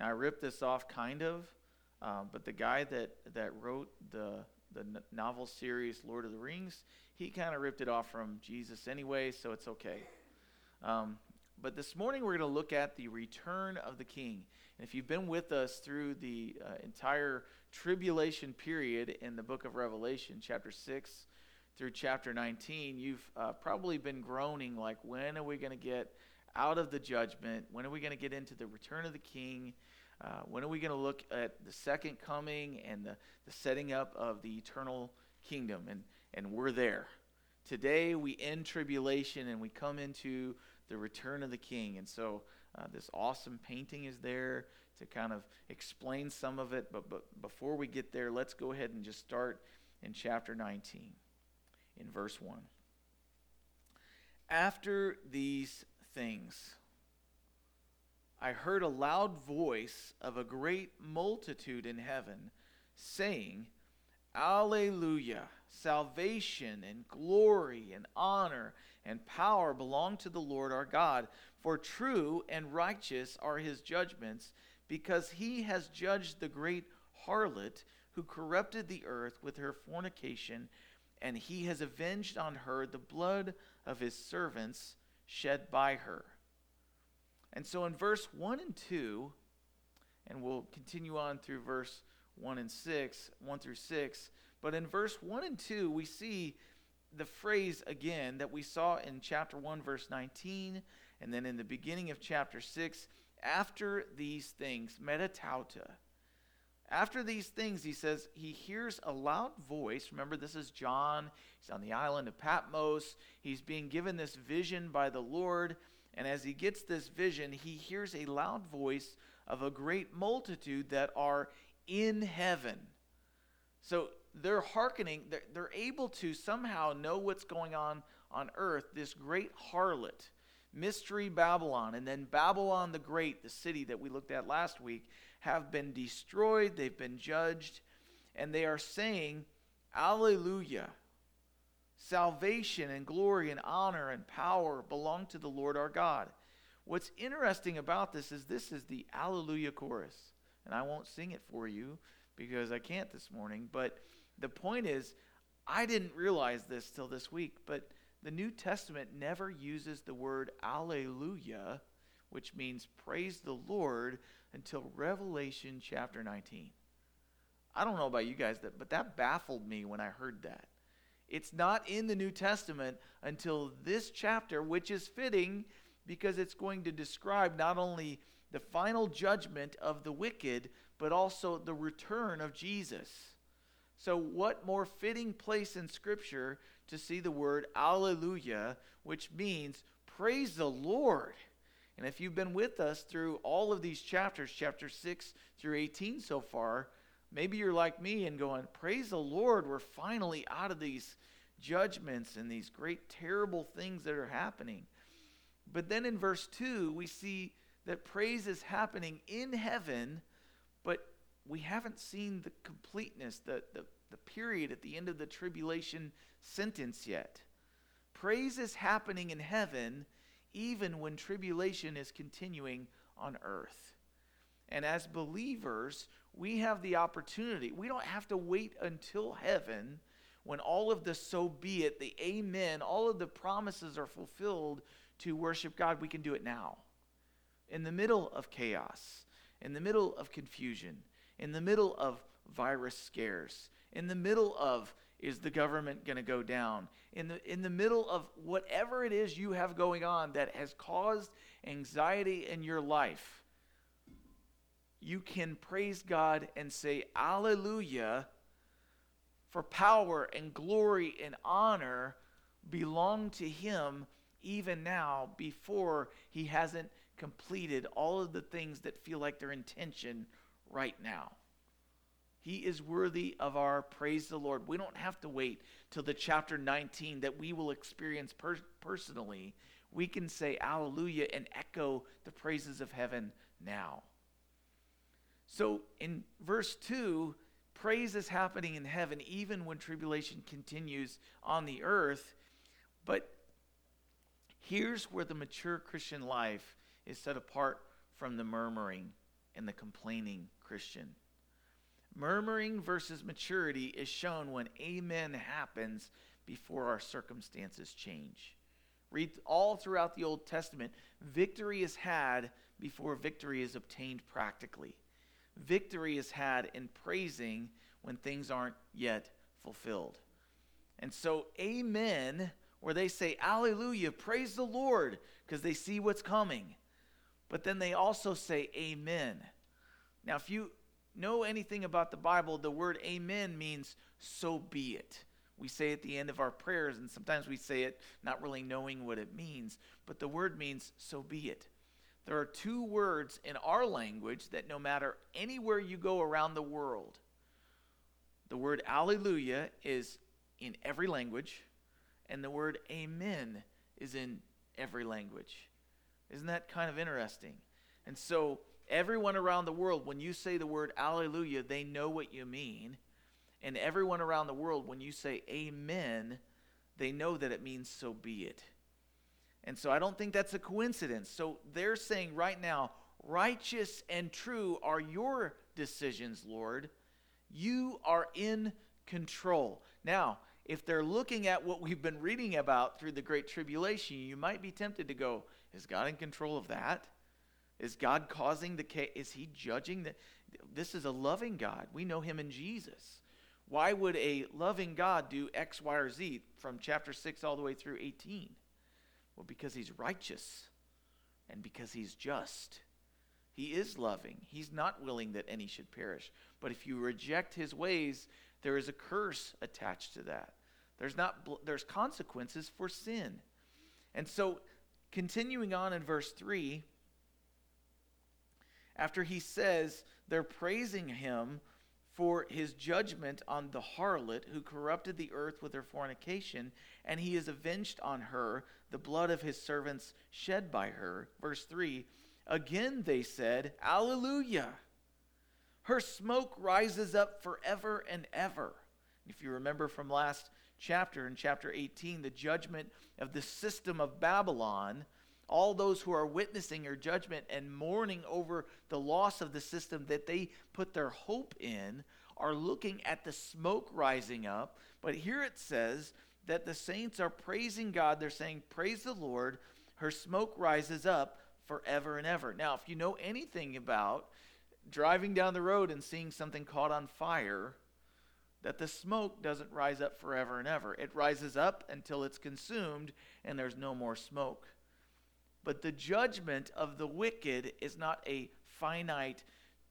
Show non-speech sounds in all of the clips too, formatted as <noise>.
Now, I ripped this off kind of, um, but the guy that, that wrote the, the novel series Lord of the Rings, he kind of ripped it off from Jesus anyway, so it's okay. Um, but this morning we're going to look at the return of the king. And if you've been with us through the uh, entire tribulation period in the book of Revelation, chapter 6 through chapter 19, you've uh, probably been groaning like, when are we going to get out of the judgment? When are we going to get into the return of the king? Uh, when are we going to look at the second coming and the, the setting up of the eternal kingdom? And, and we're there. Today we end tribulation and we come into the return of the king. And so uh, this awesome painting is there to kind of explain some of it. But, but before we get there, let's go ahead and just start in chapter 19, in verse 1. After these things, I heard a loud voice of a great multitude in heaven saying, Alleluia! Salvation and glory and honor and power belong to the Lord our God, for true and righteous are his judgments, because he has judged the great harlot who corrupted the earth with her fornication, and he has avenged on her the blood of his servants shed by her. And so in verse 1 and 2, and we'll continue on through verse 1 and 6, 1 through 6, but in verse 1 and 2, we see the phrase again that we saw in chapter 1, verse 19, and then in the beginning of chapter 6 after these things, meta tauta. After these things, he says, he hears a loud voice. Remember, this is John. He's on the island of Patmos. He's being given this vision by the Lord. And as he gets this vision, he hears a loud voice of a great multitude that are in heaven. So they're hearkening, they're, they're able to somehow know what's going on on earth, this great harlot, Mystery Babylon, and then Babylon the Great, the city that we looked at last week, have been destroyed, they've been judged, and they are saying, Alleluia. Salvation and glory and honor and power belong to the Lord our God. What's interesting about this is this is the Alleluia chorus. And I won't sing it for you because I can't this morning, but the point is, I didn't realize this till this week, but the New Testament never uses the word alleluia, which means praise the Lord, until Revelation chapter 19. I don't know about you guys, but that baffled me when I heard that. It's not in the New Testament until this chapter, which is fitting because it's going to describe not only the final judgment of the wicked, but also the return of Jesus. So, what more fitting place in Scripture to see the word Alleluia, which means praise the Lord? And if you've been with us through all of these chapters, chapter 6 through 18 so far, maybe you're like me and going, Praise the Lord, we're finally out of these judgments and these great, terrible things that are happening. But then in verse 2, we see that praise is happening in heaven, but we haven't seen the completeness, the, the, the period at the end of the tribulation sentence yet. Praise is happening in heaven even when tribulation is continuing on earth. And as believers, we have the opportunity. We don't have to wait until heaven when all of the so be it, the amen, all of the promises are fulfilled to worship God. We can do it now. In the middle of chaos, in the middle of confusion, in the middle of virus scares, in the middle of is the government going to go down, in the, in the middle of whatever it is you have going on that has caused anxiety in your life, you can praise God and say, Alleluia, for power and glory and honor belong to Him even now before He hasn't completed all of the things that feel like they're intention right now. He is worthy of our praise the Lord. We don't have to wait till the chapter 19 that we will experience per- personally. We can say hallelujah and echo the praises of heaven now. So in verse 2, praise is happening in heaven even when tribulation continues on the earth. But here's where the mature Christian life is set apart from the murmuring and the complaining Christian. Murmuring versus maturity is shown when amen happens before our circumstances change. Read all throughout the Old Testament. Victory is had before victory is obtained practically. Victory is had in praising when things aren't yet fulfilled. And so, amen, where they say, Alleluia, praise the Lord, because they see what's coming. But then they also say, Amen. Now, if you know anything about the Bible, the word amen means so be it. We say at the end of our prayers, and sometimes we say it not really knowing what it means, but the word means so be it. There are two words in our language that no matter anywhere you go around the world, the word alleluia is in every language, and the word amen is in every language. Isn't that kind of interesting? And so, everyone around the world, when you say the word alleluia, they know what you mean. And everyone around the world, when you say amen, they know that it means so be it. And so I don't think that's a coincidence. So they're saying right now, righteous and true are your decisions, Lord. You are in control. Now, if they're looking at what we've been reading about through the Great Tribulation, you might be tempted to go, Is God in control of that? Is God causing the case? Is He judging that? This is a loving God. We know Him in Jesus. Why would a loving God do X, Y, or Z from chapter 6 all the way through 18? Well, because He's righteous and because He's just. He is loving. He's not willing that any should perish. But if you reject His ways, there is a curse attached to that. There's not there's consequences for sin. And so continuing on in verse 3 after he says they're praising him for his judgment on the harlot who corrupted the earth with her fornication, and he is avenged on her the blood of his servants shed by her. Verse 3 Again they said, Alleluia! Her smoke rises up forever and ever. If you remember from last chapter, in chapter 18, the judgment of the system of Babylon all those who are witnessing your judgment and mourning over the loss of the system that they put their hope in are looking at the smoke rising up. But here it says that the saints are praising God. They're saying, Praise the Lord. Her smoke rises up forever and ever. Now, if you know anything about driving down the road and seeing something caught on fire, that the smoke doesn't rise up forever and ever. It rises up until it's consumed and there's no more smoke. But the judgment of the wicked is not a finite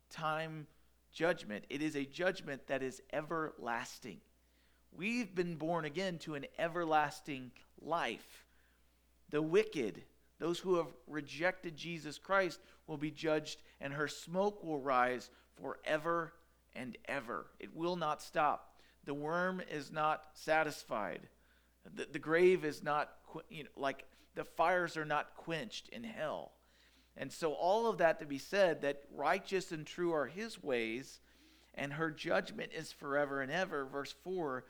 time judgment, it is a judgment that is everlasting. We've been born again to an everlasting life. The wicked, those who have rejected Jesus Christ, will be judged, and her smoke will rise forever and ever. It will not stop. The worm is not satisfied. The, the grave is not you know, like the fires are not quenched in hell. And so, all of that to be said, that righteous and true are his ways, and her judgment is forever and ever. Verse 4.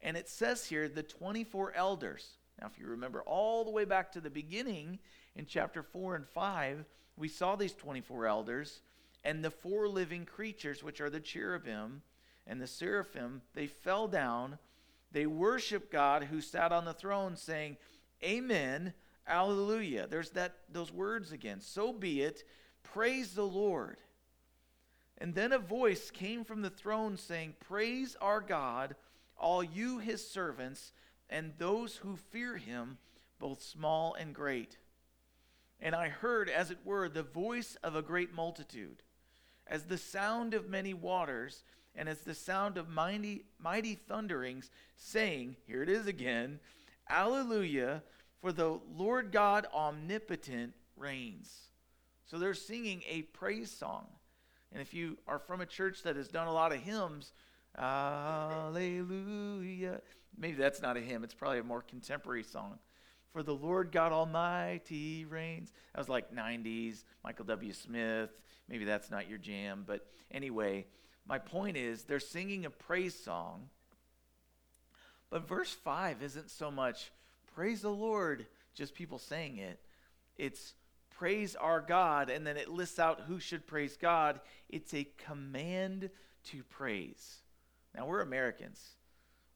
And it says here, the 24 elders. Now, if you remember all the way back to the beginning in chapter 4 and 5, we saw these 24 elders and the four living creatures, which are the cherubim and the seraphim, they fell down. They worshiped God who sat on the throne, saying, Amen. Alleluia. There's that those words again. So be it. Praise the Lord. And then a voice came from the throne saying, Praise our God, all you his servants, and those who fear him, both small and great. And I heard, as it were, the voice of a great multitude, as the sound of many waters, and as the sound of mighty, mighty thunderings, saying, Here it is again, Alleluia, for the Lord God omnipotent reigns. So they're singing a praise song. And if you are from a church that has done a lot of hymns, Alleluia. Maybe that's not a hymn, it's probably a more contemporary song. For the Lord God Almighty reigns. That was like 90s, Michael W. Smith. Maybe that's not your jam. But anyway, my point is they're singing a praise song but verse 5 isn't so much praise the Lord, just people saying it. It's praise our God, and then it lists out who should praise God. It's a command to praise. Now, we're Americans.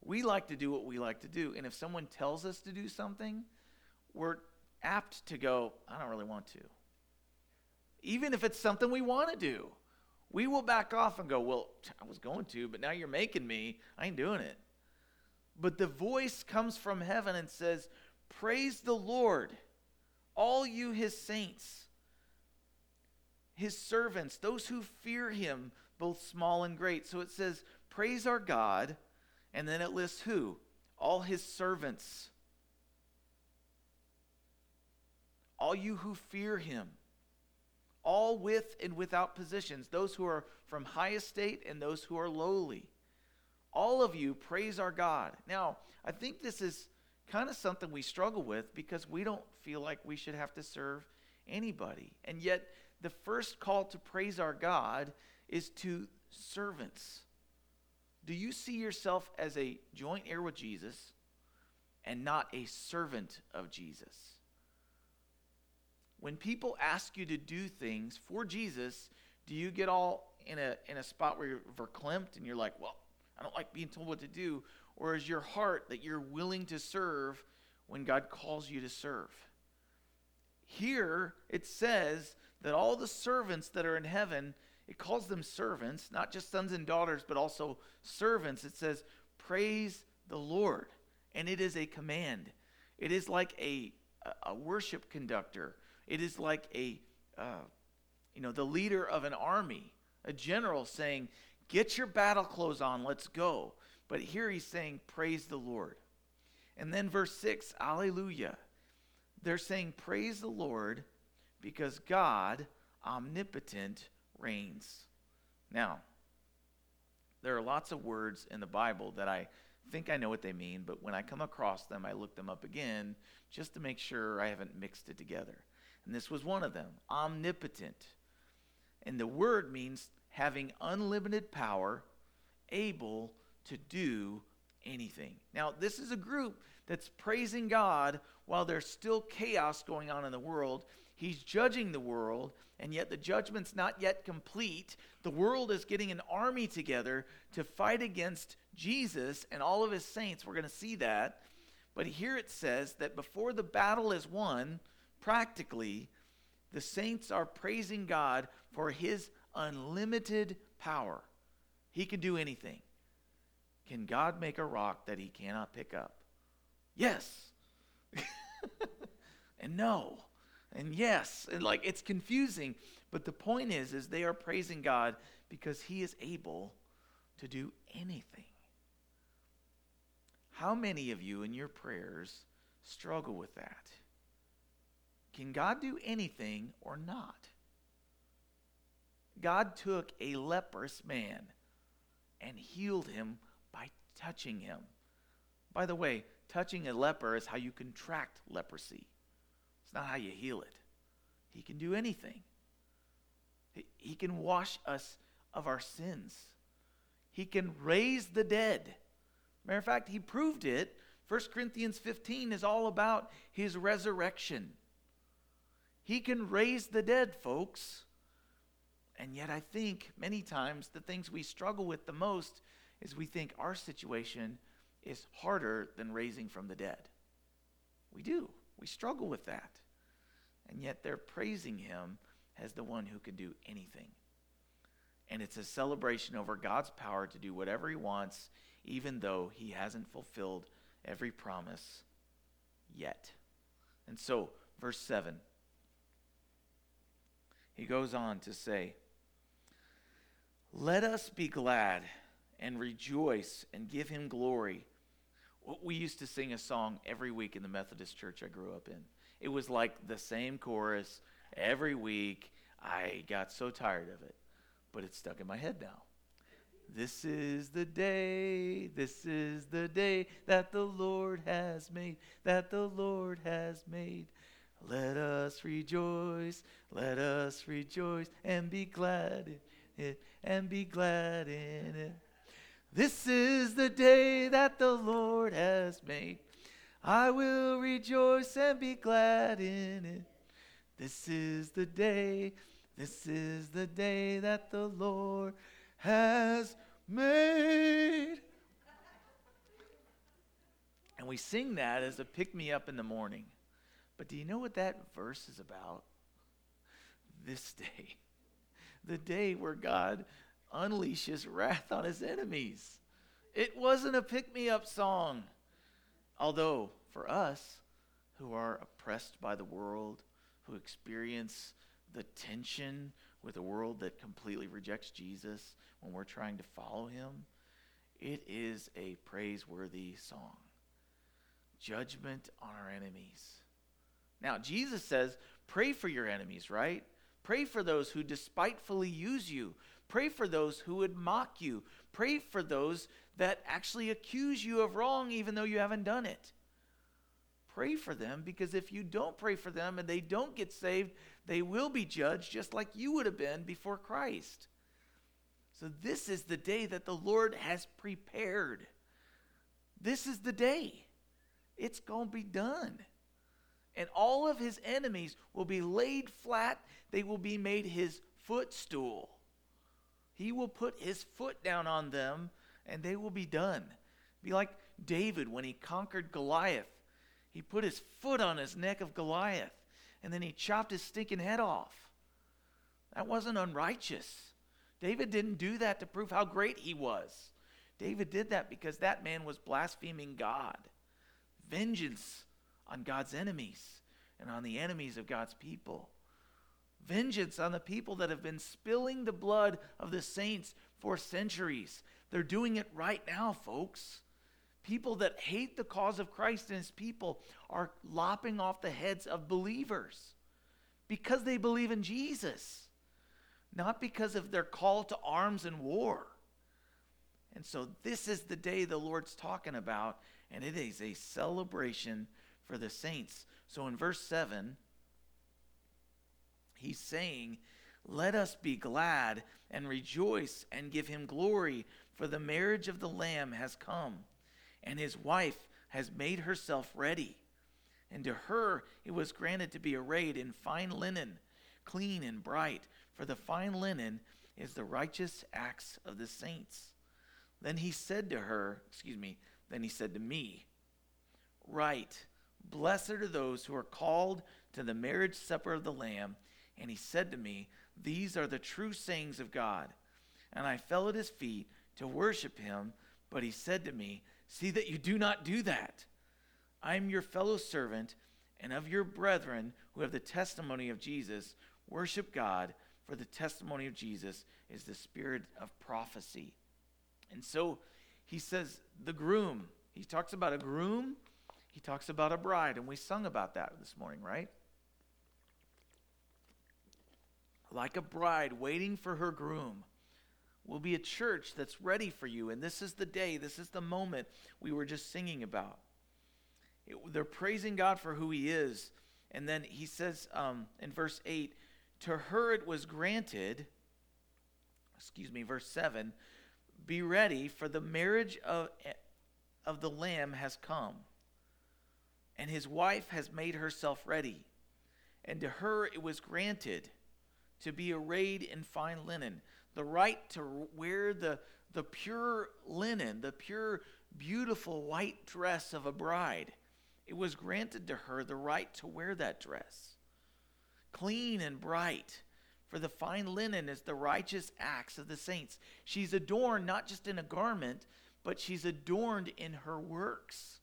We like to do what we like to do. And if someone tells us to do something, we're apt to go, I don't really want to. Even if it's something we want to do, we will back off and go, Well, I was going to, but now you're making me. I ain't doing it. But the voice comes from heaven and says, Praise the Lord, all you his saints, his servants, those who fear him, both small and great. So it says, Praise our God. And then it lists who? All his servants. All you who fear him. All with and without positions. Those who are from high estate and those who are lowly. All of you praise our God. Now, I think this is kind of something we struggle with because we don't feel like we should have to serve anybody. And yet, the first call to praise our God is to servants. Do you see yourself as a joint heir with Jesus and not a servant of Jesus? When people ask you to do things for Jesus, do you get all in a, in a spot where you're verklempt and you're like, well, I don't like being told what to do? Or is your heart that you're willing to serve when God calls you to serve? Here it says that all the servants that are in heaven, it calls them servants, not just sons and daughters, but also servants. It says, Praise the Lord. And it is a command. It is like a, a worship conductor. It is like a, uh, you know, the leader of an army, a general saying, Get your battle clothes on, let's go. But here he's saying, Praise the Lord. And then verse 6, Alleluia. They're saying, Praise the Lord because God, omnipotent, reigns. Now, there are lots of words in the Bible that I think I know what they mean, but when I come across them, I look them up again just to make sure I haven't mixed it together. And this was one of them omnipotent. And the word means having unlimited power, able to do anything. Now, this is a group that's praising God while there's still chaos going on in the world. He's judging the world, and yet the judgment's not yet complete. The world is getting an army together to fight against Jesus and all of his saints. We're going to see that. But here it says that before the battle is won, practically, the saints are praising God for his unlimited power. He can do anything. Can God make a rock that he cannot pick up? Yes. <laughs> and no. And yes. And like it's confusing, but the point is is they are praising God because he is able to do anything. How many of you in your prayers struggle with that? Can God do anything or not? God took a leprous man and healed him by touching him. By the way, touching a leper is how you contract leprosy. It's not how you heal it. He can do anything. He can wash us of our sins. He can raise the dead. Matter of fact, he proved it. 1 Corinthians 15 is all about his resurrection. He can raise the dead, folks. And yet, I think many times the things we struggle with the most is we think our situation is harder than raising from the dead. We do. We struggle with that. And yet, they're praising him as the one who can do anything. And it's a celebration over God's power to do whatever he wants, even though he hasn't fulfilled every promise yet. And so, verse 7, he goes on to say, let us be glad and rejoice and give him glory. What We used to sing a song every week in the Methodist church I grew up in. It was like the same chorus every week. I got so tired of it, but it's stuck in my head now. This is the day, this is the day that the Lord has made, that the Lord has made. Let us rejoice, let us rejoice and be glad it and be glad in it. This is the day that the Lord has made. I will rejoice and be glad in it. This is the day, this is the day that the Lord has made. And we sing that as a pick me up in the morning. But do you know what that verse is about? This day. The day where God unleashes wrath on his enemies. It wasn't a pick me up song. Although, for us who are oppressed by the world, who experience the tension with a world that completely rejects Jesus when we're trying to follow him, it is a praiseworthy song. Judgment on our enemies. Now, Jesus says, pray for your enemies, right? Pray for those who despitefully use you. Pray for those who would mock you. Pray for those that actually accuse you of wrong even though you haven't done it. Pray for them because if you don't pray for them and they don't get saved, they will be judged just like you would have been before Christ. So, this is the day that the Lord has prepared. This is the day. It's going to be done. And all of his enemies will be laid flat, they will be made his footstool. He will put his foot down on them and they will be done. Be like David when he conquered Goliath. He put his foot on his neck of Goliath and then he chopped his stinking head off. That wasn't unrighteous. David didn't do that to prove how great he was. David did that because that man was blaspheming God. Vengeance on God's enemies and on the enemies of God's people vengeance on the people that have been spilling the blood of the saints for centuries. They're doing it right now, folks. People that hate the cause of Christ and his people are lopping off the heads of believers because they believe in Jesus, not because of their call to arms and war. And so, this is the day the Lord's talking about, and it is a celebration for the saints. So, in verse 7, He's saying, Let us be glad and rejoice and give him glory, for the marriage of the Lamb has come, and his wife has made herself ready. And to her it was granted to be arrayed in fine linen, clean and bright, for the fine linen is the righteous acts of the saints. Then he said to her, excuse me, then he said to me, Right, blessed are those who are called to the marriage supper of the Lamb. And he said to me, These are the true sayings of God. And I fell at his feet to worship him. But he said to me, See that you do not do that. I am your fellow servant and of your brethren who have the testimony of Jesus. Worship God, for the testimony of Jesus is the spirit of prophecy. And so he says, The groom. He talks about a groom, he talks about a bride. And we sung about that this morning, right? like a bride waiting for her groom will be a church that's ready for you. And this is the day, this is the moment we were just singing about. It, they're praising God for who He is. And then He says um, in verse 8, To her it was granted, excuse me, verse 7, Be ready, for the marriage of, of the Lamb has come, and His wife has made herself ready. And to her it was granted to be arrayed in fine linen, the right to wear the, the pure linen, the pure, beautiful white dress of a bride. It was granted to her the right to wear that dress. Clean and bright, for the fine linen is the righteous acts of the saints. She's adorned not just in a garment, but she's adorned in her works.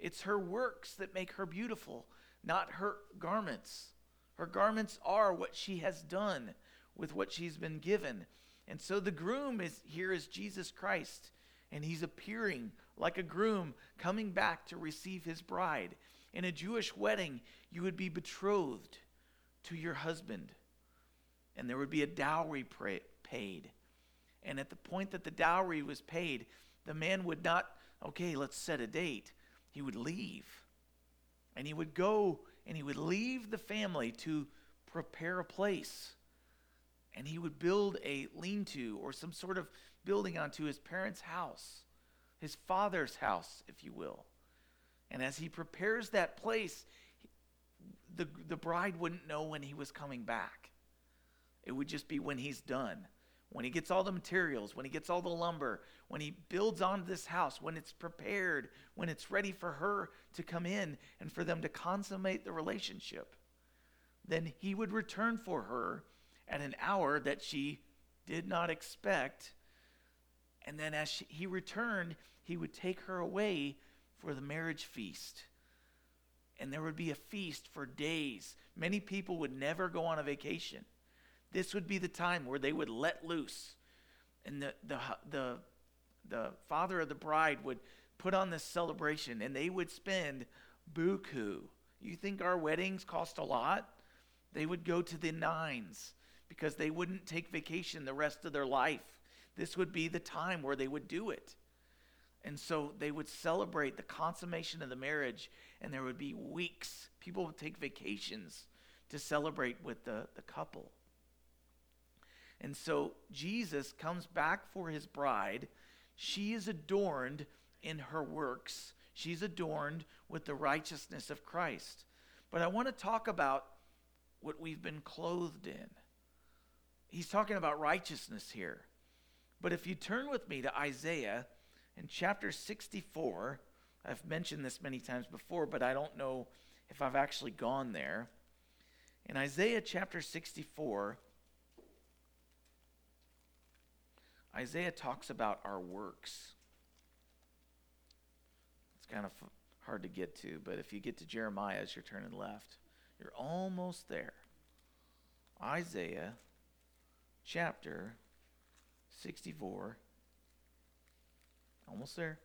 It's her works that make her beautiful, not her garments. Her garments are what she has done with what she's been given. And so the groom is here is Jesus Christ, and he's appearing like a groom coming back to receive his bride. In a Jewish wedding, you would be betrothed to your husband, and there would be a dowry paid. And at the point that the dowry was paid, the man would not, okay, let's set a date. He would leave. And he would go and he would leave the family to prepare a place. And he would build a lean to or some sort of building onto his parents' house, his father's house, if you will. And as he prepares that place, the, the bride wouldn't know when he was coming back. It would just be when he's done. When he gets all the materials, when he gets all the lumber, when he builds on this house, when it's prepared, when it's ready for her to come in and for them to consummate the relationship, then he would return for her at an hour that she did not expect. And then as she, he returned, he would take her away for the marriage feast. And there would be a feast for days. Many people would never go on a vacation. This would be the time where they would let loose. And the, the, the, the father of the bride would put on this celebration and they would spend buku. You think our weddings cost a lot? They would go to the nines because they wouldn't take vacation the rest of their life. This would be the time where they would do it. And so they would celebrate the consummation of the marriage, and there would be weeks. People would take vacations to celebrate with the, the couple. And so Jesus comes back for his bride. She is adorned in her works, she's adorned with the righteousness of Christ. But I want to talk about what we've been clothed in. He's talking about righteousness here. But if you turn with me to Isaiah in chapter 64, I've mentioned this many times before, but I don't know if I've actually gone there. In Isaiah chapter 64, Isaiah talks about our works. It's kind of hard to get to, but if you get to Jeremiah as you're turning left, you're almost there. Isaiah chapter 64. Almost there.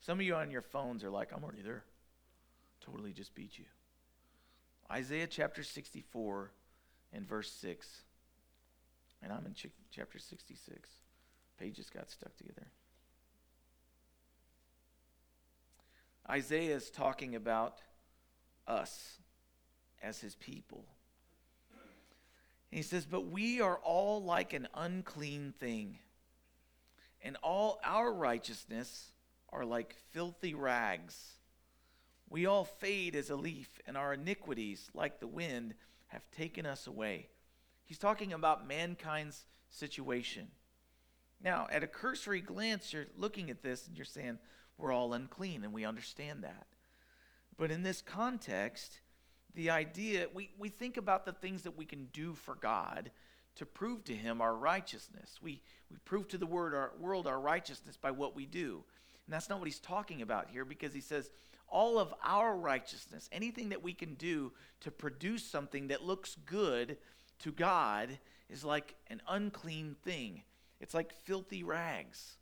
Some of you on your phones are like, I'm already there. Totally just beat you. Isaiah chapter 64 and verse 6. And I'm in ch- chapter 66. Pages got stuck together. Isaiah is talking about us as his people. he says, But we are all like an unclean thing, and all our righteousness are like filthy rags. We all fade as a leaf, and our iniquities, like the wind, have taken us away. He's talking about mankind's situation. Now, at a cursory glance, you're looking at this and you're saying, we're all unclean, and we understand that. But in this context, the idea, we, we think about the things that we can do for God to prove to Him our righteousness. We, we prove to the word, our, world our righteousness by what we do. And that's not what He's talking about here because He says, all of our righteousness, anything that we can do to produce something that looks good to God, is like an unclean thing. It's like filthy rags.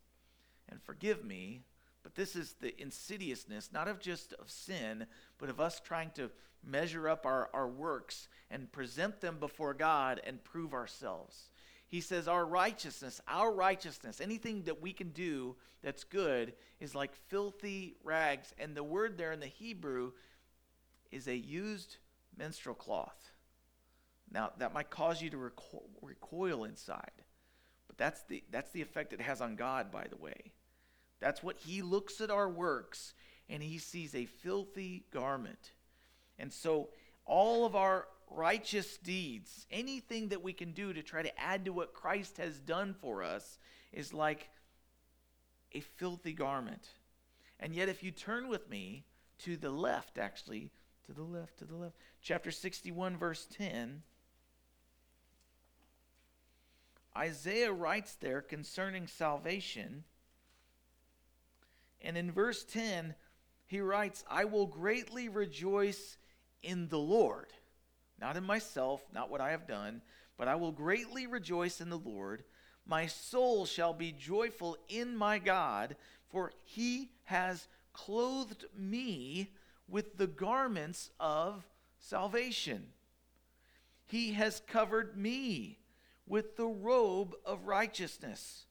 And forgive me, but this is the insidiousness, not of just of sin, but of us trying to measure up our, our works and present them before God and prove ourselves. He says, Our righteousness, our righteousness, anything that we can do that's good, is like filthy rags. And the word there in the Hebrew is a used menstrual cloth. Now, that might cause you to reco- recoil inside. That's the, that's the effect it has on God, by the way. That's what he looks at our works and he sees a filthy garment. And so all of our righteous deeds, anything that we can do to try to add to what Christ has done for us, is like a filthy garment. And yet, if you turn with me to the left, actually, to the left, to the left, chapter 61, verse 10. Isaiah writes there concerning salvation. And in verse 10, he writes, I will greatly rejoice in the Lord. Not in myself, not what I have done, but I will greatly rejoice in the Lord. My soul shall be joyful in my God, for he has clothed me with the garments of salvation. He has covered me with the robe of righteousness.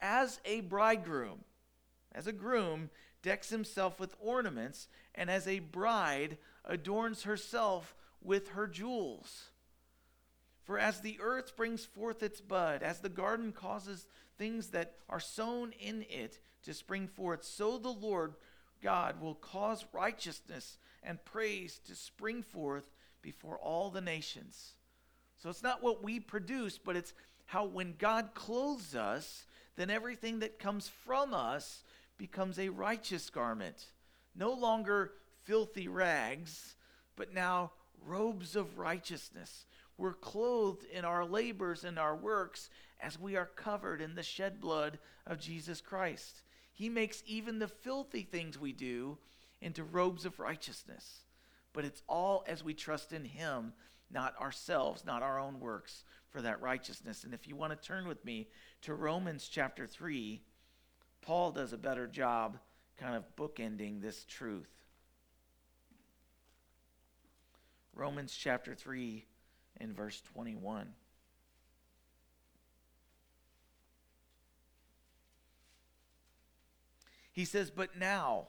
As a bridegroom, as a groom, decks himself with ornaments, and as a bride adorns herself with her jewels. For as the earth brings forth its bud, as the garden causes things that are sown in it to spring forth, so the Lord God will cause righteousness and praise to spring forth before all the nations. So it's not what we produce, but it's how when God clothes us, then everything that comes from us becomes a righteous garment. No longer filthy rags, but now robes of righteousness. We're clothed in our labors and our works as we are covered in the shed blood of Jesus Christ. He makes even the filthy things we do into robes of righteousness. But it's all as we trust in Him, not ourselves, not our own works for that righteousness. And if you want to turn with me to Romans chapter 3, Paul does a better job kind of bookending this truth. Romans chapter 3 and verse 21. He says, But now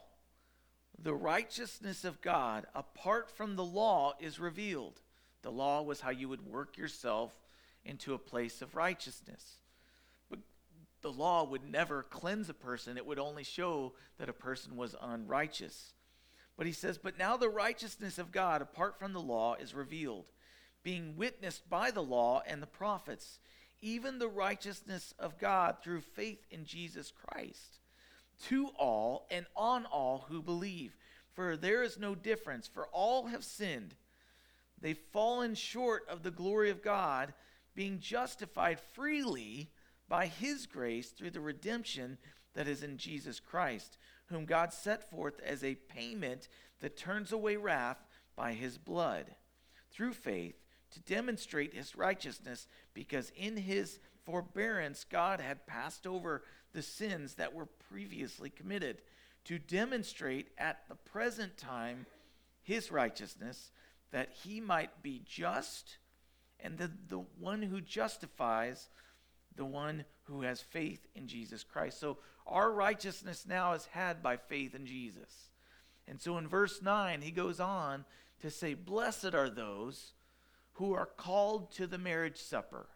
the righteousness of God apart from the law is revealed. The law was how you would work yourself into a place of righteousness. But the law would never cleanse a person, it would only show that a person was unrighteous. But he says, But now the righteousness of God apart from the law is revealed, being witnessed by the law and the prophets, even the righteousness of God through faith in Jesus Christ, to all and on all who believe. For there is no difference, for all have sinned. They've fallen short of the glory of God, being justified freely by his grace through the redemption that is in Jesus Christ whom God set forth as a payment that turns away wrath by his blood, through faith, to demonstrate his righteousness, because in his forbearance God had passed over the sins that were previously committed, to demonstrate at the present time his righteousness, that he might be just and the, the one who justifies the one who has faith in Jesus Christ. So our righteousness now is had by faith in Jesus. And so in verse 9, he goes on to say, Blessed are those who are called to the marriage supper.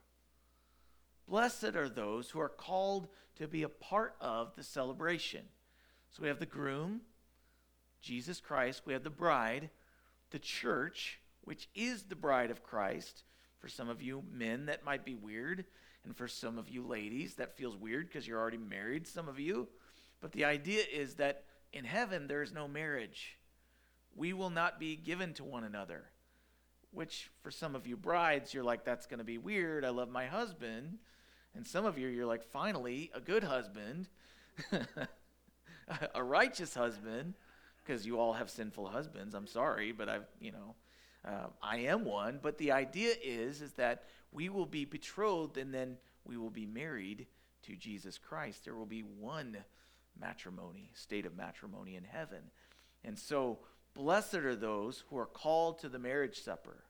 Blessed are those who are called to be a part of the celebration. So we have the groom, Jesus Christ. We have the bride, the church, which is the bride of Christ. For some of you men, that might be weird. And for some of you ladies, that feels weird because you're already married, some of you. But the idea is that in heaven, there is no marriage. We will not be given to one another. Which, for some of you brides, you're like, that's going to be weird. I love my husband. And some of you, you're like, finally, a good husband, <laughs> a righteous husband, because you all have sinful husbands. I'm sorry, but I've, you know, uh, I am one. But the idea is, is that we will be betrothed and then we will be married to Jesus Christ. There will be one matrimony, state of matrimony in heaven. And so, blessed are those who are called to the marriage supper.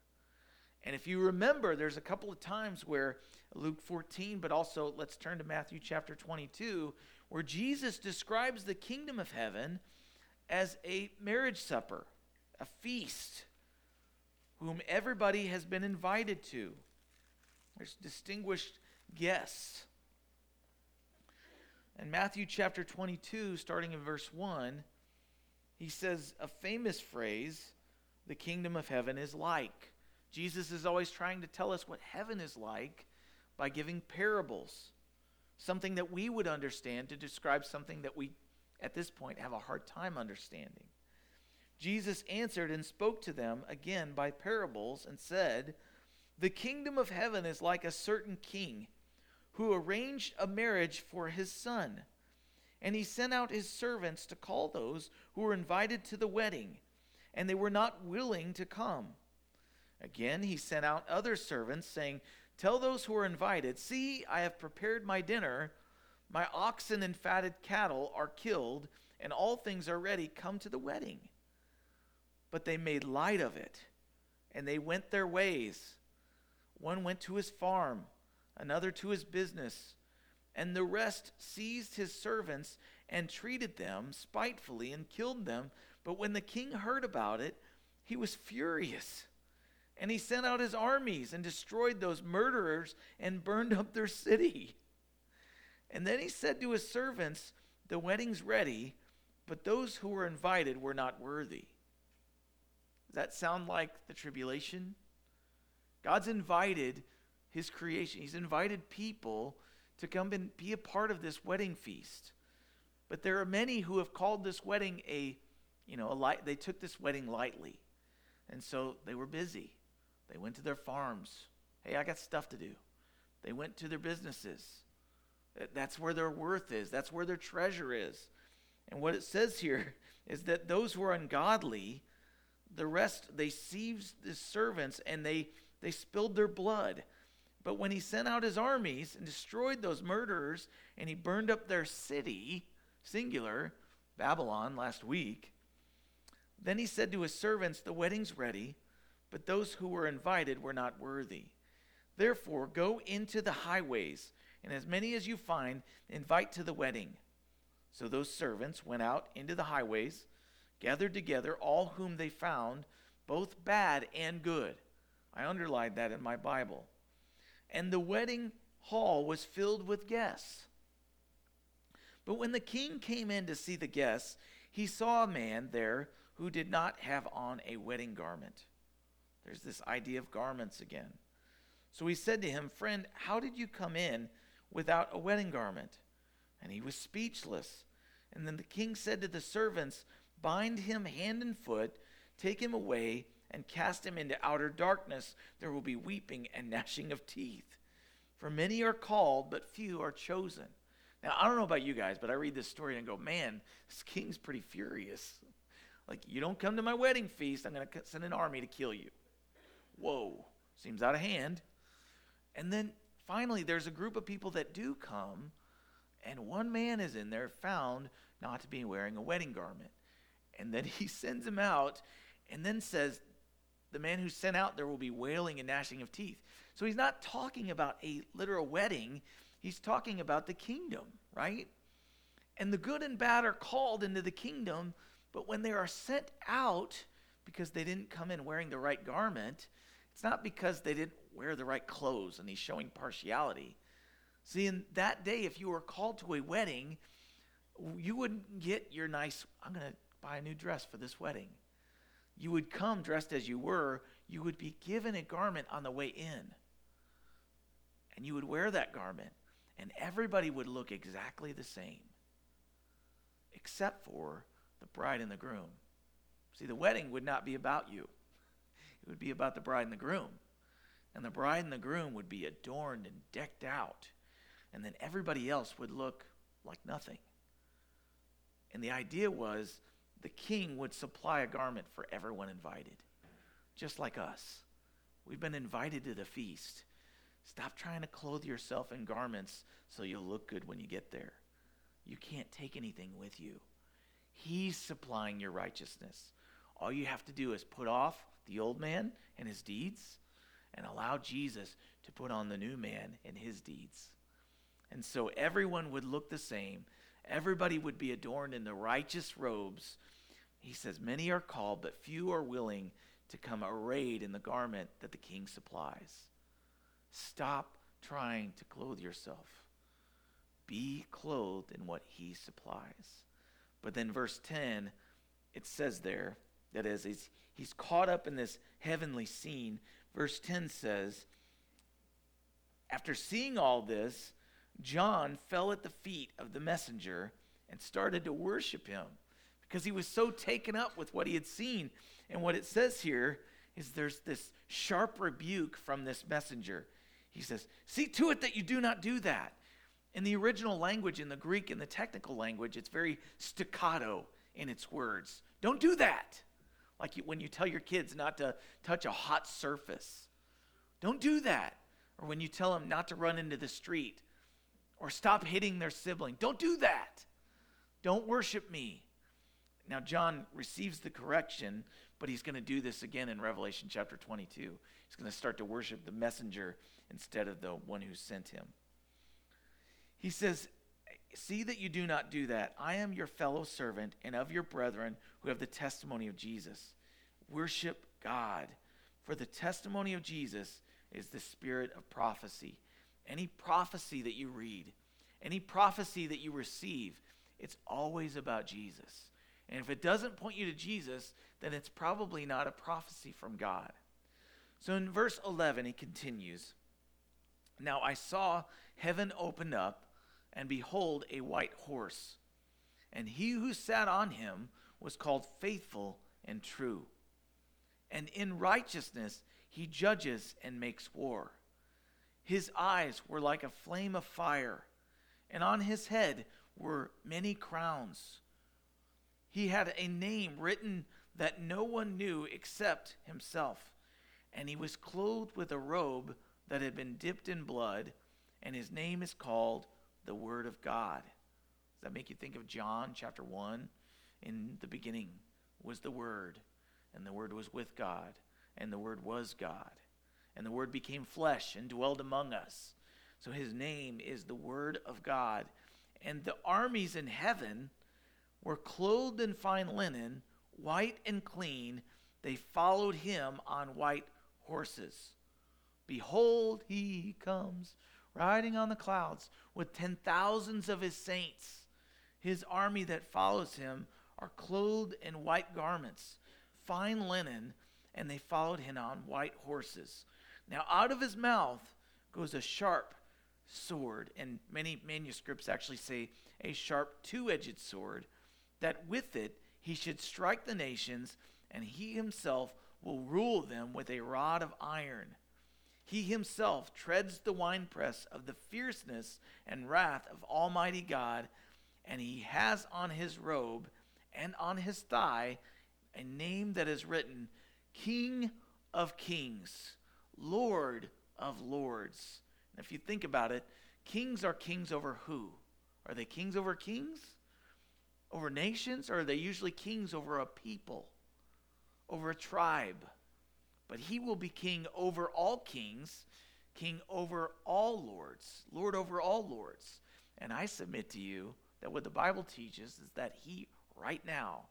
And if you remember, there's a couple of times where Luke 14, but also let's turn to Matthew chapter 22, where Jesus describes the kingdom of heaven as a marriage supper, a feast, whom everybody has been invited to. There's distinguished guests. In Matthew chapter 22, starting in verse 1, he says a famous phrase the kingdom of heaven is like. Jesus is always trying to tell us what heaven is like by giving parables, something that we would understand to describe something that we, at this point, have a hard time understanding. Jesus answered and spoke to them again by parables and said, the kingdom of heaven is like a certain king who arranged a marriage for his son. And he sent out his servants to call those who were invited to the wedding, and they were not willing to come. Again, he sent out other servants, saying, Tell those who are invited, See, I have prepared my dinner. My oxen and fatted cattle are killed, and all things are ready. Come to the wedding. But they made light of it, and they went their ways. One went to his farm, another to his business, and the rest seized his servants and treated them spitefully and killed them. But when the king heard about it, he was furious. And he sent out his armies and destroyed those murderers and burned up their city. And then he said to his servants, The wedding's ready, but those who were invited were not worthy. Does that sound like the tribulation? God's invited his creation, he's invited people to come and be a part of this wedding feast. But there are many who have called this wedding a, you know, a light, they took this wedding lightly. And so they were busy. They went to their farms. Hey, I got stuff to do. They went to their businesses. That's where their worth is, that's where their treasure is. And what it says here <laughs> is that those who are ungodly, the rest, they seized the servants and they, they spilled their blood. But when he sent out his armies and destroyed those murderers and he burned up their city, singular, Babylon, last week, then he said to his servants, The wedding's ready, but those who were invited were not worthy. Therefore, go into the highways, and as many as you find, invite to the wedding. So those servants went out into the highways, gathered together all whom they found, both bad and good. I underlined that in my Bible. And the wedding hall was filled with guests. But when the king came in to see the guests, he saw a man there who did not have on a wedding garment. There's this idea of garments again. So he said to him, Friend, how did you come in without a wedding garment? And he was speechless. And then the king said to the servants, Bind him hand and foot, take him away, and cast him into outer darkness. There will be weeping and gnashing of teeth. For many are called, but few are chosen. Now, I don't know about you guys, but I read this story and go, man, this king's pretty furious. Like, you don't come to my wedding feast, I'm going to send an army to kill you. Whoa, seems out of hand. And then finally, there's a group of people that do come, and one man is in there found not to be wearing a wedding garment. And then he <laughs> sends him out and then says, The man who sent out, there will be wailing and gnashing of teeth. So he's not talking about a literal wedding, he's talking about the kingdom, right? And the good and bad are called into the kingdom, but when they are sent out because they didn't come in wearing the right garment, it's not because they didn't wear the right clothes and he's showing partiality. See, in that day, if you were called to a wedding, you wouldn't get your nice, I'm going to buy a new dress for this wedding. You would come dressed as you were. You would be given a garment on the way in. And you would wear that garment. And everybody would look exactly the same, except for the bride and the groom. See, the wedding would not be about you, it would be about the bride and the groom. And the bride and the groom would be adorned and decked out. And then everybody else would look like nothing. And the idea was the king would supply a garment for everyone invited, just like us. We've been invited to the feast. Stop trying to clothe yourself in garments so you'll look good when you get there. You can't take anything with you. He's supplying your righteousness. All you have to do is put off the old man and his deeds and allow Jesus to put on the new man and his deeds. And so everyone would look the same. Everybody would be adorned in the righteous robes. He says, Many are called, but few are willing to come arrayed in the garment that the king supplies. Stop trying to clothe yourself. Be clothed in what he supplies. But then, verse 10, it says there that as he's caught up in this heavenly scene, verse 10 says, After seeing all this, John fell at the feet of the messenger and started to worship him because he was so taken up with what he had seen. And what it says here is there's this sharp rebuke from this messenger. He says, See to it that you do not do that. In the original language, in the Greek, in the technical language, it's very staccato in its words. Don't do that. Like when you tell your kids not to touch a hot surface. Don't do that. Or when you tell them not to run into the street or stop hitting their sibling. Don't do that. Don't worship me. Now, John receives the correction, but he's going to do this again in Revelation chapter 22. He's going to start to worship the messenger instead of the one who sent him. He says, See that you do not do that. I am your fellow servant and of your brethren who have the testimony of Jesus. Worship God, for the testimony of Jesus is the spirit of prophecy. Any prophecy that you read, any prophecy that you receive, it's always about Jesus. And if it doesn't point you to Jesus, then it's probably not a prophecy from God. So in verse 11, he continues Now I saw heaven open up, and behold, a white horse. And he who sat on him was called faithful and true. And in righteousness he judges and makes war. His eyes were like a flame of fire, and on his head were many crowns. He had a name written that no one knew except himself, and he was clothed with a robe that had been dipped in blood, and his name is called the Word of God. Does that make you think of John chapter 1? In the beginning was the Word, and the Word was with God, and the Word was God. And the Word became flesh and dwelled among us. So his name is the Word of God. And the armies in heaven were clothed in fine linen, white and clean. They followed him on white horses. Behold, he comes riding on the clouds with ten thousands of his saints. His army that follows him are clothed in white garments, fine linen, and they followed him on white horses. Now, out of his mouth goes a sharp sword, and many manuscripts actually say a sharp two edged sword, that with it he should strike the nations, and he himself will rule them with a rod of iron. He himself treads the winepress of the fierceness and wrath of Almighty God, and he has on his robe and on his thigh a name that is written King of Kings, Lord of Lords. And if you think about it, kings are kings over who? Are they kings over kings? Over nations? Or are they usually kings over a people? Over a tribe? But he will be king over all kings, king over all lords, lord over all lords. And I submit to you that what the Bible teaches is that he right now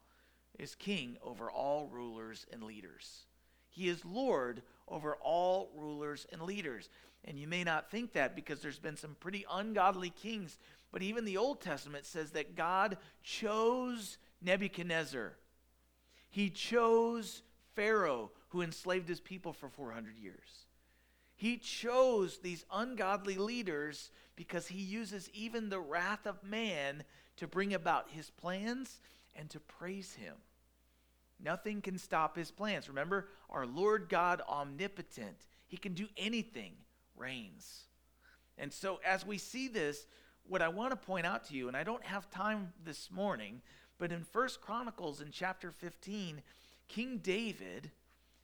is king over all rulers and leaders. He is Lord over all rulers and leaders. And you may not think that because there's been some pretty ungodly kings, but even the Old Testament says that God chose Nebuchadnezzar. He chose Pharaoh, who enslaved his people for 400 years. He chose these ungodly leaders because he uses even the wrath of man to bring about his plans and to praise him. Nothing can stop his plans. Remember, our Lord God omnipotent, he can do anything, reigns. And so, as we see this, what I want to point out to you, and I don't have time this morning, but in First Chronicles in chapter 15, King David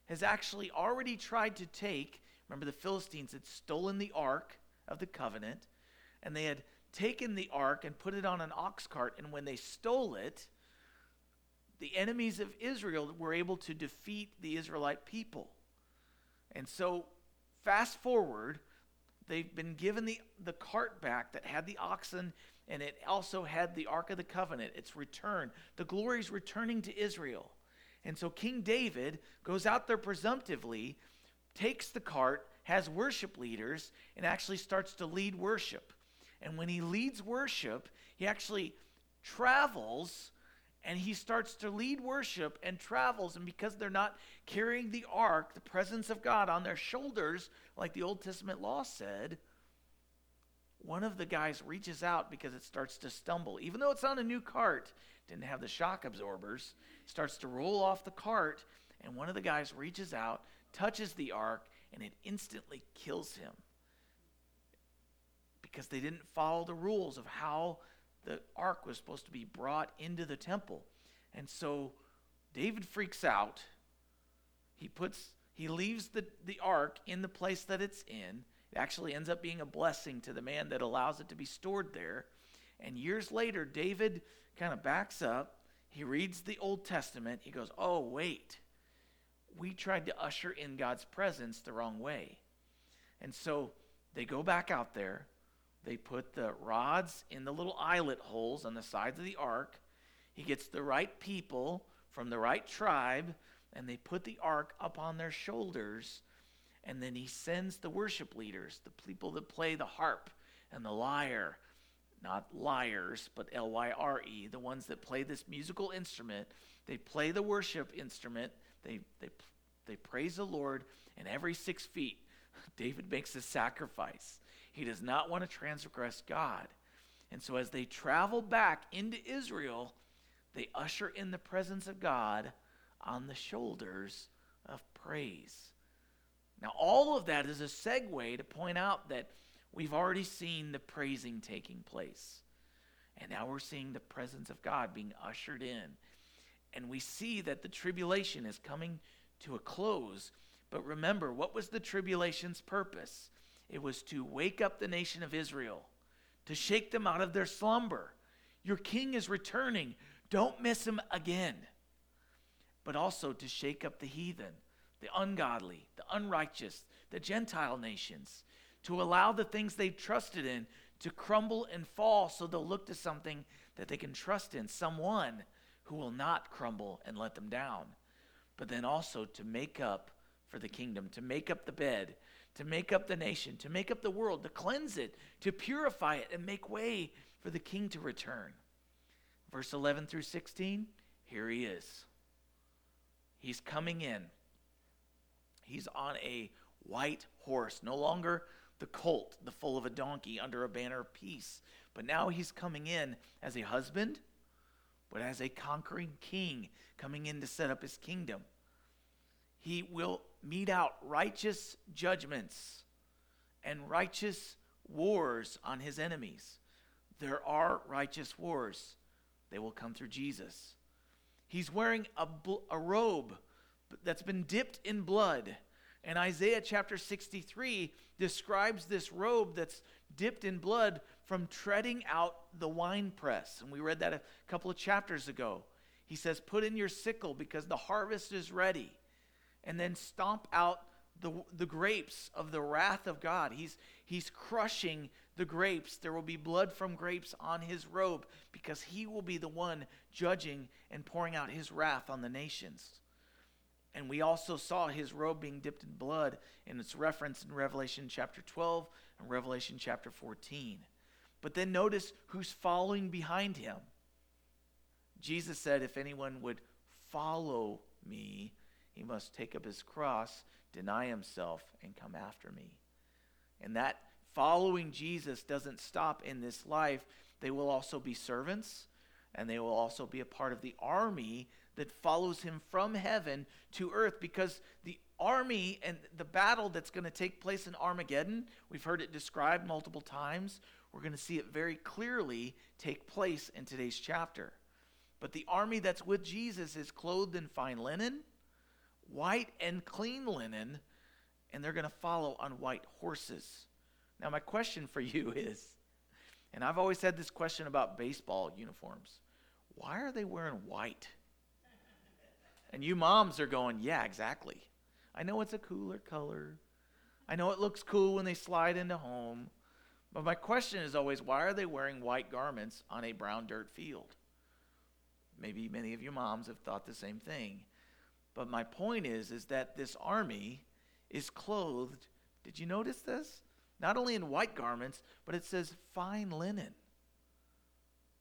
has actually already tried to take, remember, the Philistines had stolen the ark of the covenant, and they had taken the ark and put it on an ox cart, and when they stole it, the enemies of Israel were able to defeat the Israelite people. And so, fast forward, they've been given the, the cart back that had the oxen and it also had the Ark of the Covenant. It's returned. The glory is returning to Israel. And so King David goes out there presumptively, takes the cart, has worship leaders, and actually starts to lead worship. And when he leads worship, he actually travels and he starts to lead worship and travels. And because they're not carrying the ark, the presence of God, on their shoulders, like the Old Testament law said, one of the guys reaches out because it starts to stumble. Even though it's on a new cart, didn't have the shock absorbers, starts to roll off the cart, and one of the guys reaches out, touches the ark, and it instantly kills him. Because they didn't follow the rules of how the ark was supposed to be brought into the temple. And so David freaks out. He puts he leaves the, the ark in the place that it's in. It actually ends up being a blessing to the man that allows it to be stored there. And years later, David kind of backs up. He reads the Old Testament. He goes, Oh, wait. We tried to usher in God's presence the wrong way. And so they go back out there. They put the rods in the little eyelet holes on the sides of the ark. He gets the right people from the right tribe, and they put the ark up on their shoulders. And then he sends the worship leaders, the people that play the harp and the lyre. Not liars, but L Y R E, the ones that play this musical instrument. They play the worship instrument. They, they, they praise the Lord, and every six feet, <laughs> David makes a sacrifice. He does not want to transgress God. And so, as they travel back into Israel, they usher in the presence of God on the shoulders of praise. Now, all of that is a segue to point out that we've already seen the praising taking place. And now we're seeing the presence of God being ushered in. And we see that the tribulation is coming to a close. But remember, what was the tribulation's purpose? It was to wake up the nation of Israel, to shake them out of their slumber. Your king is returning. Don't miss him again. But also to shake up the heathen, the ungodly, the unrighteous, the Gentile nations, to allow the things they trusted in to crumble and fall so they'll look to something that they can trust in, someone who will not crumble and let them down. But then also to make up for the kingdom, to make up the bed, to make up the nation, to make up the world, to cleanse it, to purify it, and make way for the king to return. Verse 11 through 16, here he is. He's coming in. He's on a white horse, no longer the colt, the foal of a donkey under a banner of peace, but now he's coming in as a husband, but as a conquering king, coming in to set up his kingdom. He will mete out righteous judgments and righteous wars on his enemies. There are righteous wars. They will come through Jesus. He's wearing a, a robe that's been dipped in blood. And Isaiah chapter 63 describes this robe that's dipped in blood from treading out the winepress. And we read that a couple of chapters ago. He says, Put in your sickle because the harvest is ready and then stomp out the, the grapes of the wrath of God. He's, he's crushing the grapes. There will be blood from grapes on his robe because he will be the one judging and pouring out his wrath on the nations. And we also saw his robe being dipped in blood, and it's referenced in Revelation chapter 12 and Revelation chapter 14. But then notice who's following behind him. Jesus said, If anyone would follow me, he must take up his cross, deny himself, and come after me. And that following Jesus doesn't stop in this life. They will also be servants, and they will also be a part of the army that follows him from heaven to earth because the army and the battle that's going to take place in Armageddon, we've heard it described multiple times. We're going to see it very clearly take place in today's chapter. But the army that's with Jesus is clothed in fine linen white and clean linen, and they're going to follow on white horses. Now, my question for you <laughs> is, and I've always had this question about baseball uniforms why are they wearing white? And you moms are going, yeah, exactly. I know it's a cooler color. I know it looks cool when they slide into home. But my question is always, why are they wearing white garments on a brown dirt field? Maybe many of you moms have thought the same thing. But my point is, is that this army is clothed. Did you notice this? Not only in white garments, but it says fine linen.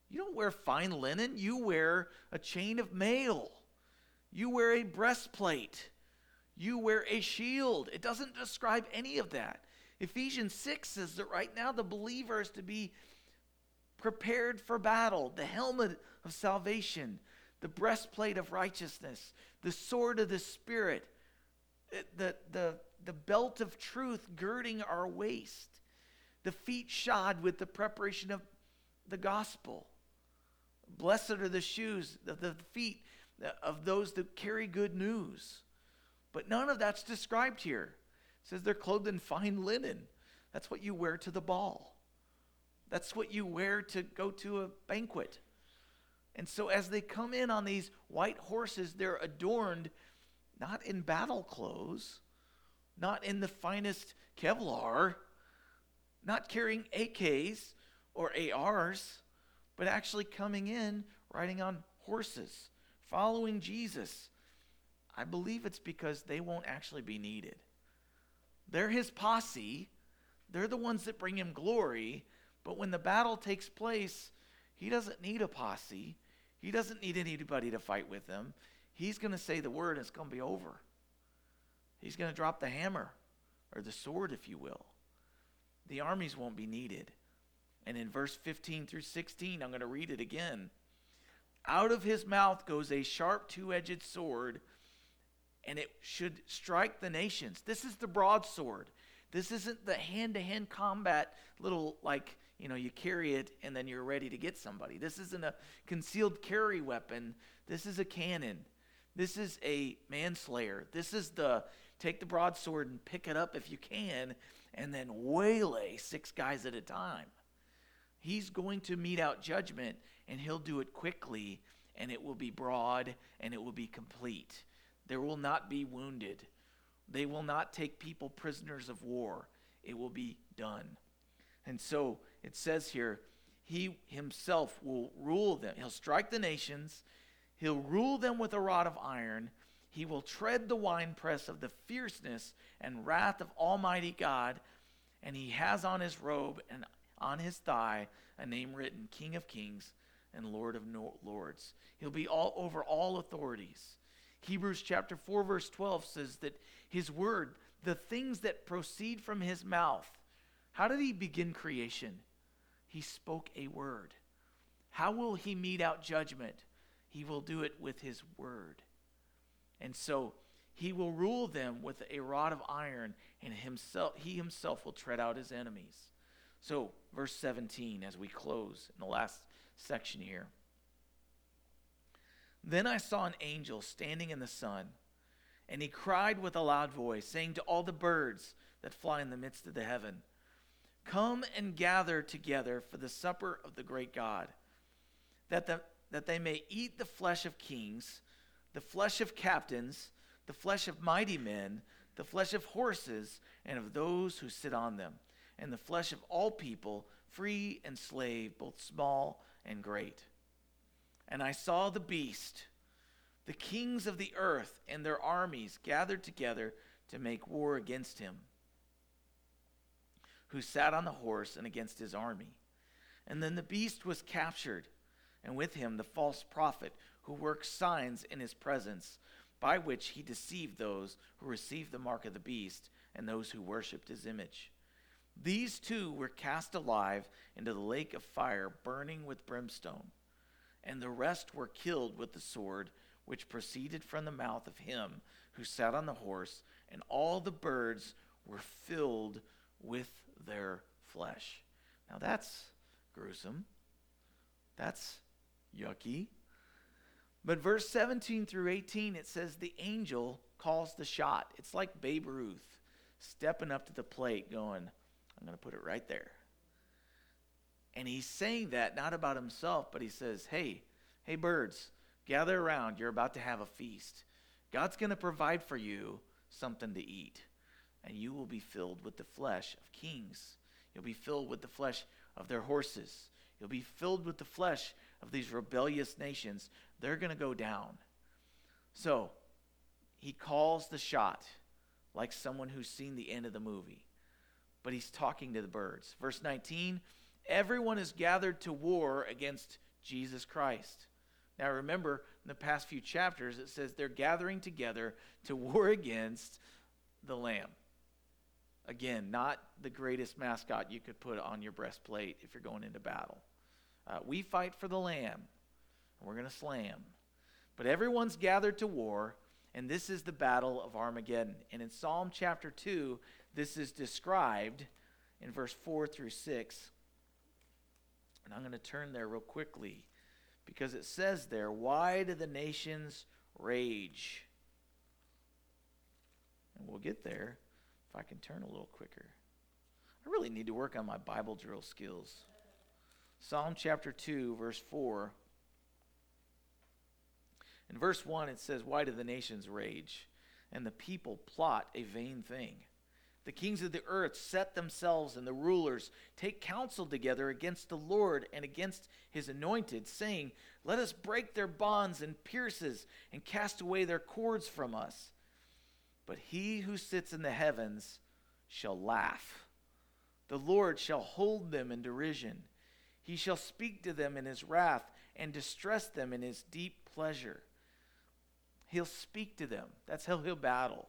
You don't wear fine linen, you wear a chain of mail. You wear a breastplate. You wear a shield. It doesn't describe any of that. Ephesians 6 says that right now the believer is to be prepared for battle, the helmet of salvation, the breastplate of righteousness, the sword of the Spirit, eh, the, the, the belt of truth girding our waist, the feet shod with the preparation of the gospel. Blessed are the shoes, the, the feet of those that carry good news. But none of that's described here. It says they're clothed in fine linen. That's what you wear to the ball. That's what you wear to go to a banquet. And so as they come in on these white horses, they're adorned not in battle clothes, not in the finest Kevlar, not carrying AKs or ARs, but actually coming in riding on horses, following Jesus. I believe it's because they won't actually be needed. They're his posse, they're the ones that bring him glory, But when the battle takes place, he doesn't need a posse. He doesn't need anybody to fight with him. He's going to say the word and it's going to be over. He's going to drop the hammer or the sword, if you will. The armies won't be needed. And in verse 15 through 16, I'm going to read it again. Out of his mouth goes a sharp two edged sword, and it should strike the nations. This is the broadsword. This isn't the hand to hand combat little, like, you know, you carry it and then you're ready to get somebody. This isn't a concealed carry weapon. This is a cannon. This is a manslayer. This is the take the broadsword and pick it up if you can, and then waylay six guys at a time. He's going to mete out judgment, and he'll do it quickly, and it will be broad, and it will be complete. There will not be wounded. They will not take people prisoners of war. It will be done. And so it says here, he himself will rule them. He'll strike the nations. He'll rule them with a rod of iron. He will tread the winepress of the fierceness and wrath of Almighty God. And he has on his robe and on his thigh a name written King of Kings and Lord of Lords. He'll be all over all authorities. Hebrews chapter 4 verse 12 says that his word, the things that proceed from his mouth. How did he begin creation? He spoke a word. How will he mete out judgment? He will do it with his word. And so he will rule them with a rod of iron, and himself, he himself will tread out his enemies. So, verse 17, as we close in the last section here. Then I saw an angel standing in the sun, and he cried with a loud voice, saying to all the birds that fly in the midst of the heaven, Come and gather together for the supper of the great God, that, the, that they may eat the flesh of kings the flesh of captains, the flesh of mighty men, the flesh of horses, and of those who sit on them, and the flesh of all people, free and slave, both small and great. And I saw the beast, the kings of the earth and their armies gathered together to make war against him, who sat on the horse and against his army. And then the beast was captured, and with him the false prophet who worked signs in his presence, by which he deceived those who received the mark of the beast and those who worshipped his image. These two were cast alive into the lake of fire, burning with brimstone. And the rest were killed with the sword which proceeded from the mouth of him who sat on the horse, and all the birds were filled with their flesh. Now that's gruesome. That's yucky. But verse 17 through 18, it says the angel calls the shot. It's like Babe Ruth stepping up to the plate, going, I'm going to put it right there. And he's saying that not about himself, but he says, Hey, hey, birds, gather around. You're about to have a feast. God's going to provide for you something to eat, and you will be filled with the flesh of kings. You'll be filled with the flesh of their horses. You'll be filled with the flesh of these rebellious nations they're going to go down. So he calls the shot like someone who's seen the end of the movie, but he's talking to the birds. Verse 19 everyone is gathered to war against Jesus Christ. Now remember, in the past few chapters, it says they're gathering together to <laughs> war against the Lamb. Again, not the greatest mascot you could put on your breastplate if you're going into battle. Uh, we fight for the Lamb and we're going to slam. But everyone's gathered to war, and this is the battle of Armageddon. And in Psalm chapter 2, this is described in verse 4 through 6. And I'm going to turn there real quickly because it says there, Why do the nations rage? And we'll get there if I can turn a little quicker. I really need to work on my Bible drill skills. Psalm chapter 2, verse 4. In verse 1, it says, Why do the nations rage? And the people plot a vain thing. The kings of the earth set themselves, and the rulers take counsel together against the Lord and against his anointed, saying, Let us break their bonds and pierces and cast away their cords from us. But he who sits in the heavens shall laugh. The Lord shall hold them in derision. He shall speak to them in his wrath and distress them in his deep pleasure. He'll speak to them. That's how he'll battle.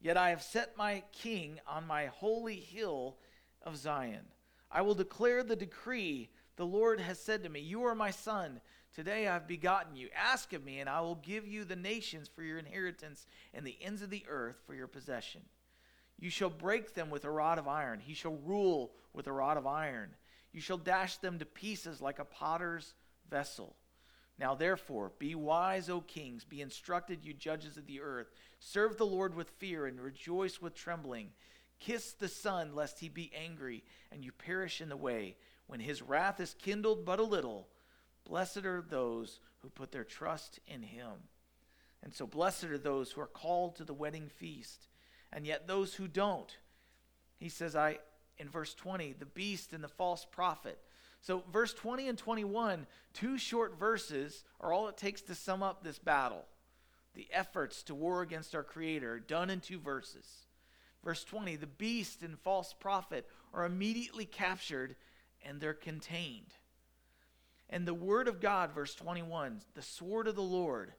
Yet I have set my king on my holy hill of Zion. I will declare the decree. The Lord has said to me, You are my son. Today I have begotten you. Ask of me, and I will give you the nations for your inheritance and the ends of the earth for your possession. You shall break them with a rod of iron. He shall rule with a rod of iron. You shall dash them to pieces like a potter's vessel. Now, therefore, be wise, O kings. Be instructed, you judges of the earth. Serve the Lord with fear and rejoice with trembling. Kiss the Son, lest he be angry and you perish in the way. When his wrath is kindled but a little, blessed are those who put their trust in him. And so, blessed are those who are called to the wedding feast and yet those who don't. He says, I, in verse 20, the beast and the false prophet. So, verse 20 and 21, two short verses are all it takes to sum up this battle. The efforts to war against our Creator, done in two verses. Verse 20, the beast and false prophet are immediately captured and they're contained. And the word of God, verse 21, the sword of the Lord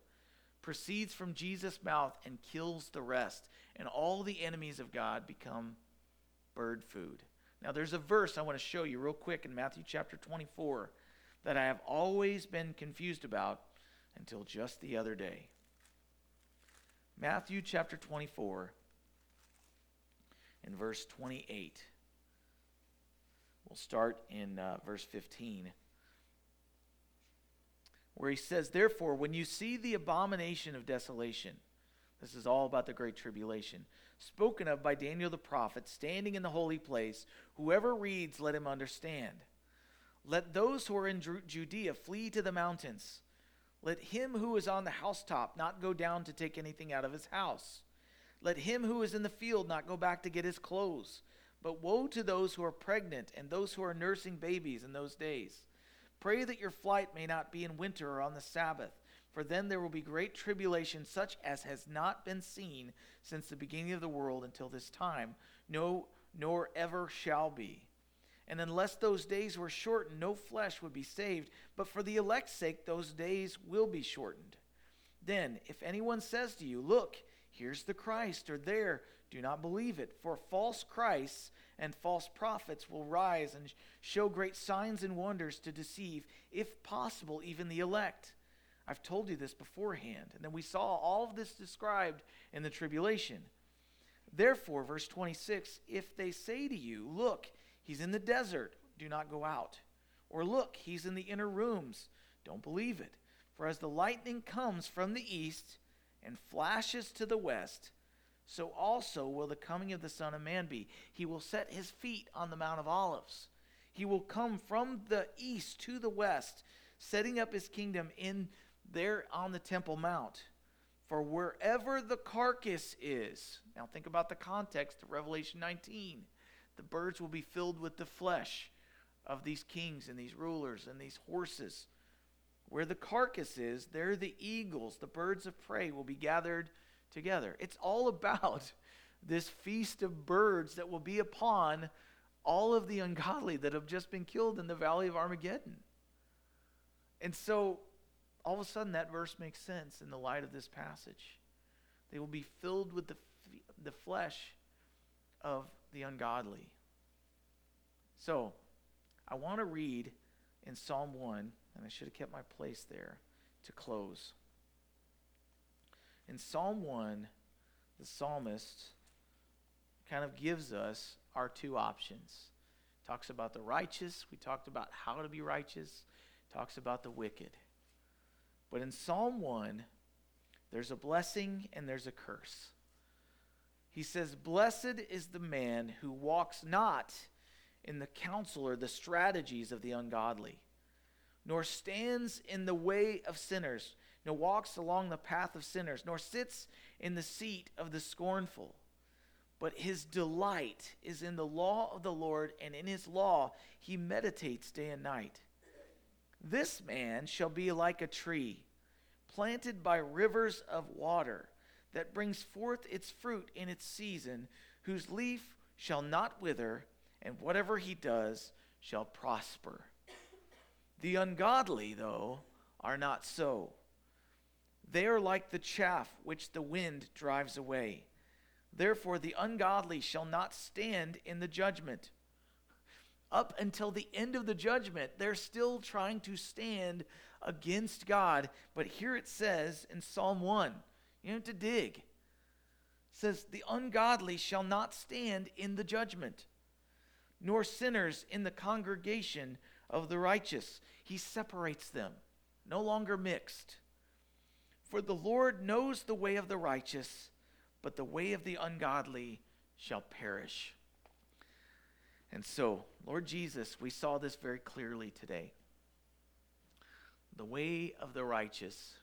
proceeds from Jesus' mouth and kills the rest and all the enemies of God become bird food. Now, there's a verse I want to show you real quick in Matthew chapter 24 that I have always been confused about until just the other day. Matthew chapter 24 in verse 28. We'll start in uh, verse 15 where he says, Therefore, when you see the abomination of desolation, this is all about the Great Tribulation. Spoken of by Daniel the prophet, standing in the holy place. Whoever reads, let him understand. Let those who are in Judea flee to the mountains. Let him who is on the housetop not go down to take anything out of his house. Let him who is in the field not go back to get his clothes. But woe to those who are pregnant and those who are nursing babies in those days. Pray that your flight may not be in winter or on the Sabbath for then there will be great tribulation, such as has not been seen since the beginning of the world until this time, no, nor ever shall be. And unless those days were shortened, no flesh would be saved, but for the elect's sake, those days will be shortened. Then, if anyone says to you, Look, here's the Christ, or there, do not believe it, for false Christs and false prophets will rise and show great signs and wonders to deceive, if possible, even the elect. I've told you this beforehand. And then we saw all of this described in the tribulation. Therefore, verse 26 if they say to you, Look, he's in the desert, do not go out. Or look, he's in the inner rooms, don't believe it. For as the lightning comes from the east and flashes to the west, so also will the coming of the Son of Man be. He will set his feet on the Mount of Olives. He will come from the east to the west, setting up his kingdom in there on the Temple Mount. For wherever the carcass is, now think about the context of Revelation 19. The birds will be filled with the flesh of these kings and these rulers and these horses. Where the carcass is, there the eagles, the birds of prey, will be gathered together. It's all <laughs> about this feast of birds that will be upon all of the ungodly that have just been killed in the valley of Armageddon. And so all of a sudden that verse makes sense in the light of this passage. They will be filled with the, the flesh of the ungodly. So, I want to read in Psalm 1, and I should have kept my place there to close. In Psalm 1, the psalmist kind of gives us our two options. Talks about the righteous, we talked about how to be righteous, talks about the wicked. But in Psalm 1, there's a blessing and there's a curse. He says, Blessed is the man who walks not in the counsel or the strategies of the ungodly, nor stands in the way of sinners, nor walks along the path of sinners, nor sits in the seat of the scornful. But his delight is in the law of the Lord, and in his law he meditates day and night. This man shall be like a tree planted by rivers of water that brings forth its fruit in its season, whose leaf shall not wither, and whatever he does shall prosper. The ungodly, though, are not so. They are like the chaff which the wind drives away. Therefore, the ungodly shall not stand in the judgment. Up until the end of the judgment, they're still trying to stand against God. But here it says in Psalm 1, you have to dig. It says, The ungodly shall not stand in the judgment, nor sinners in the congregation of the righteous. He separates them, no longer mixed. For the Lord knows the way of the righteous, but the way of the ungodly shall perish. And so, Lord Jesus, we saw this very clearly today. The way of the righteous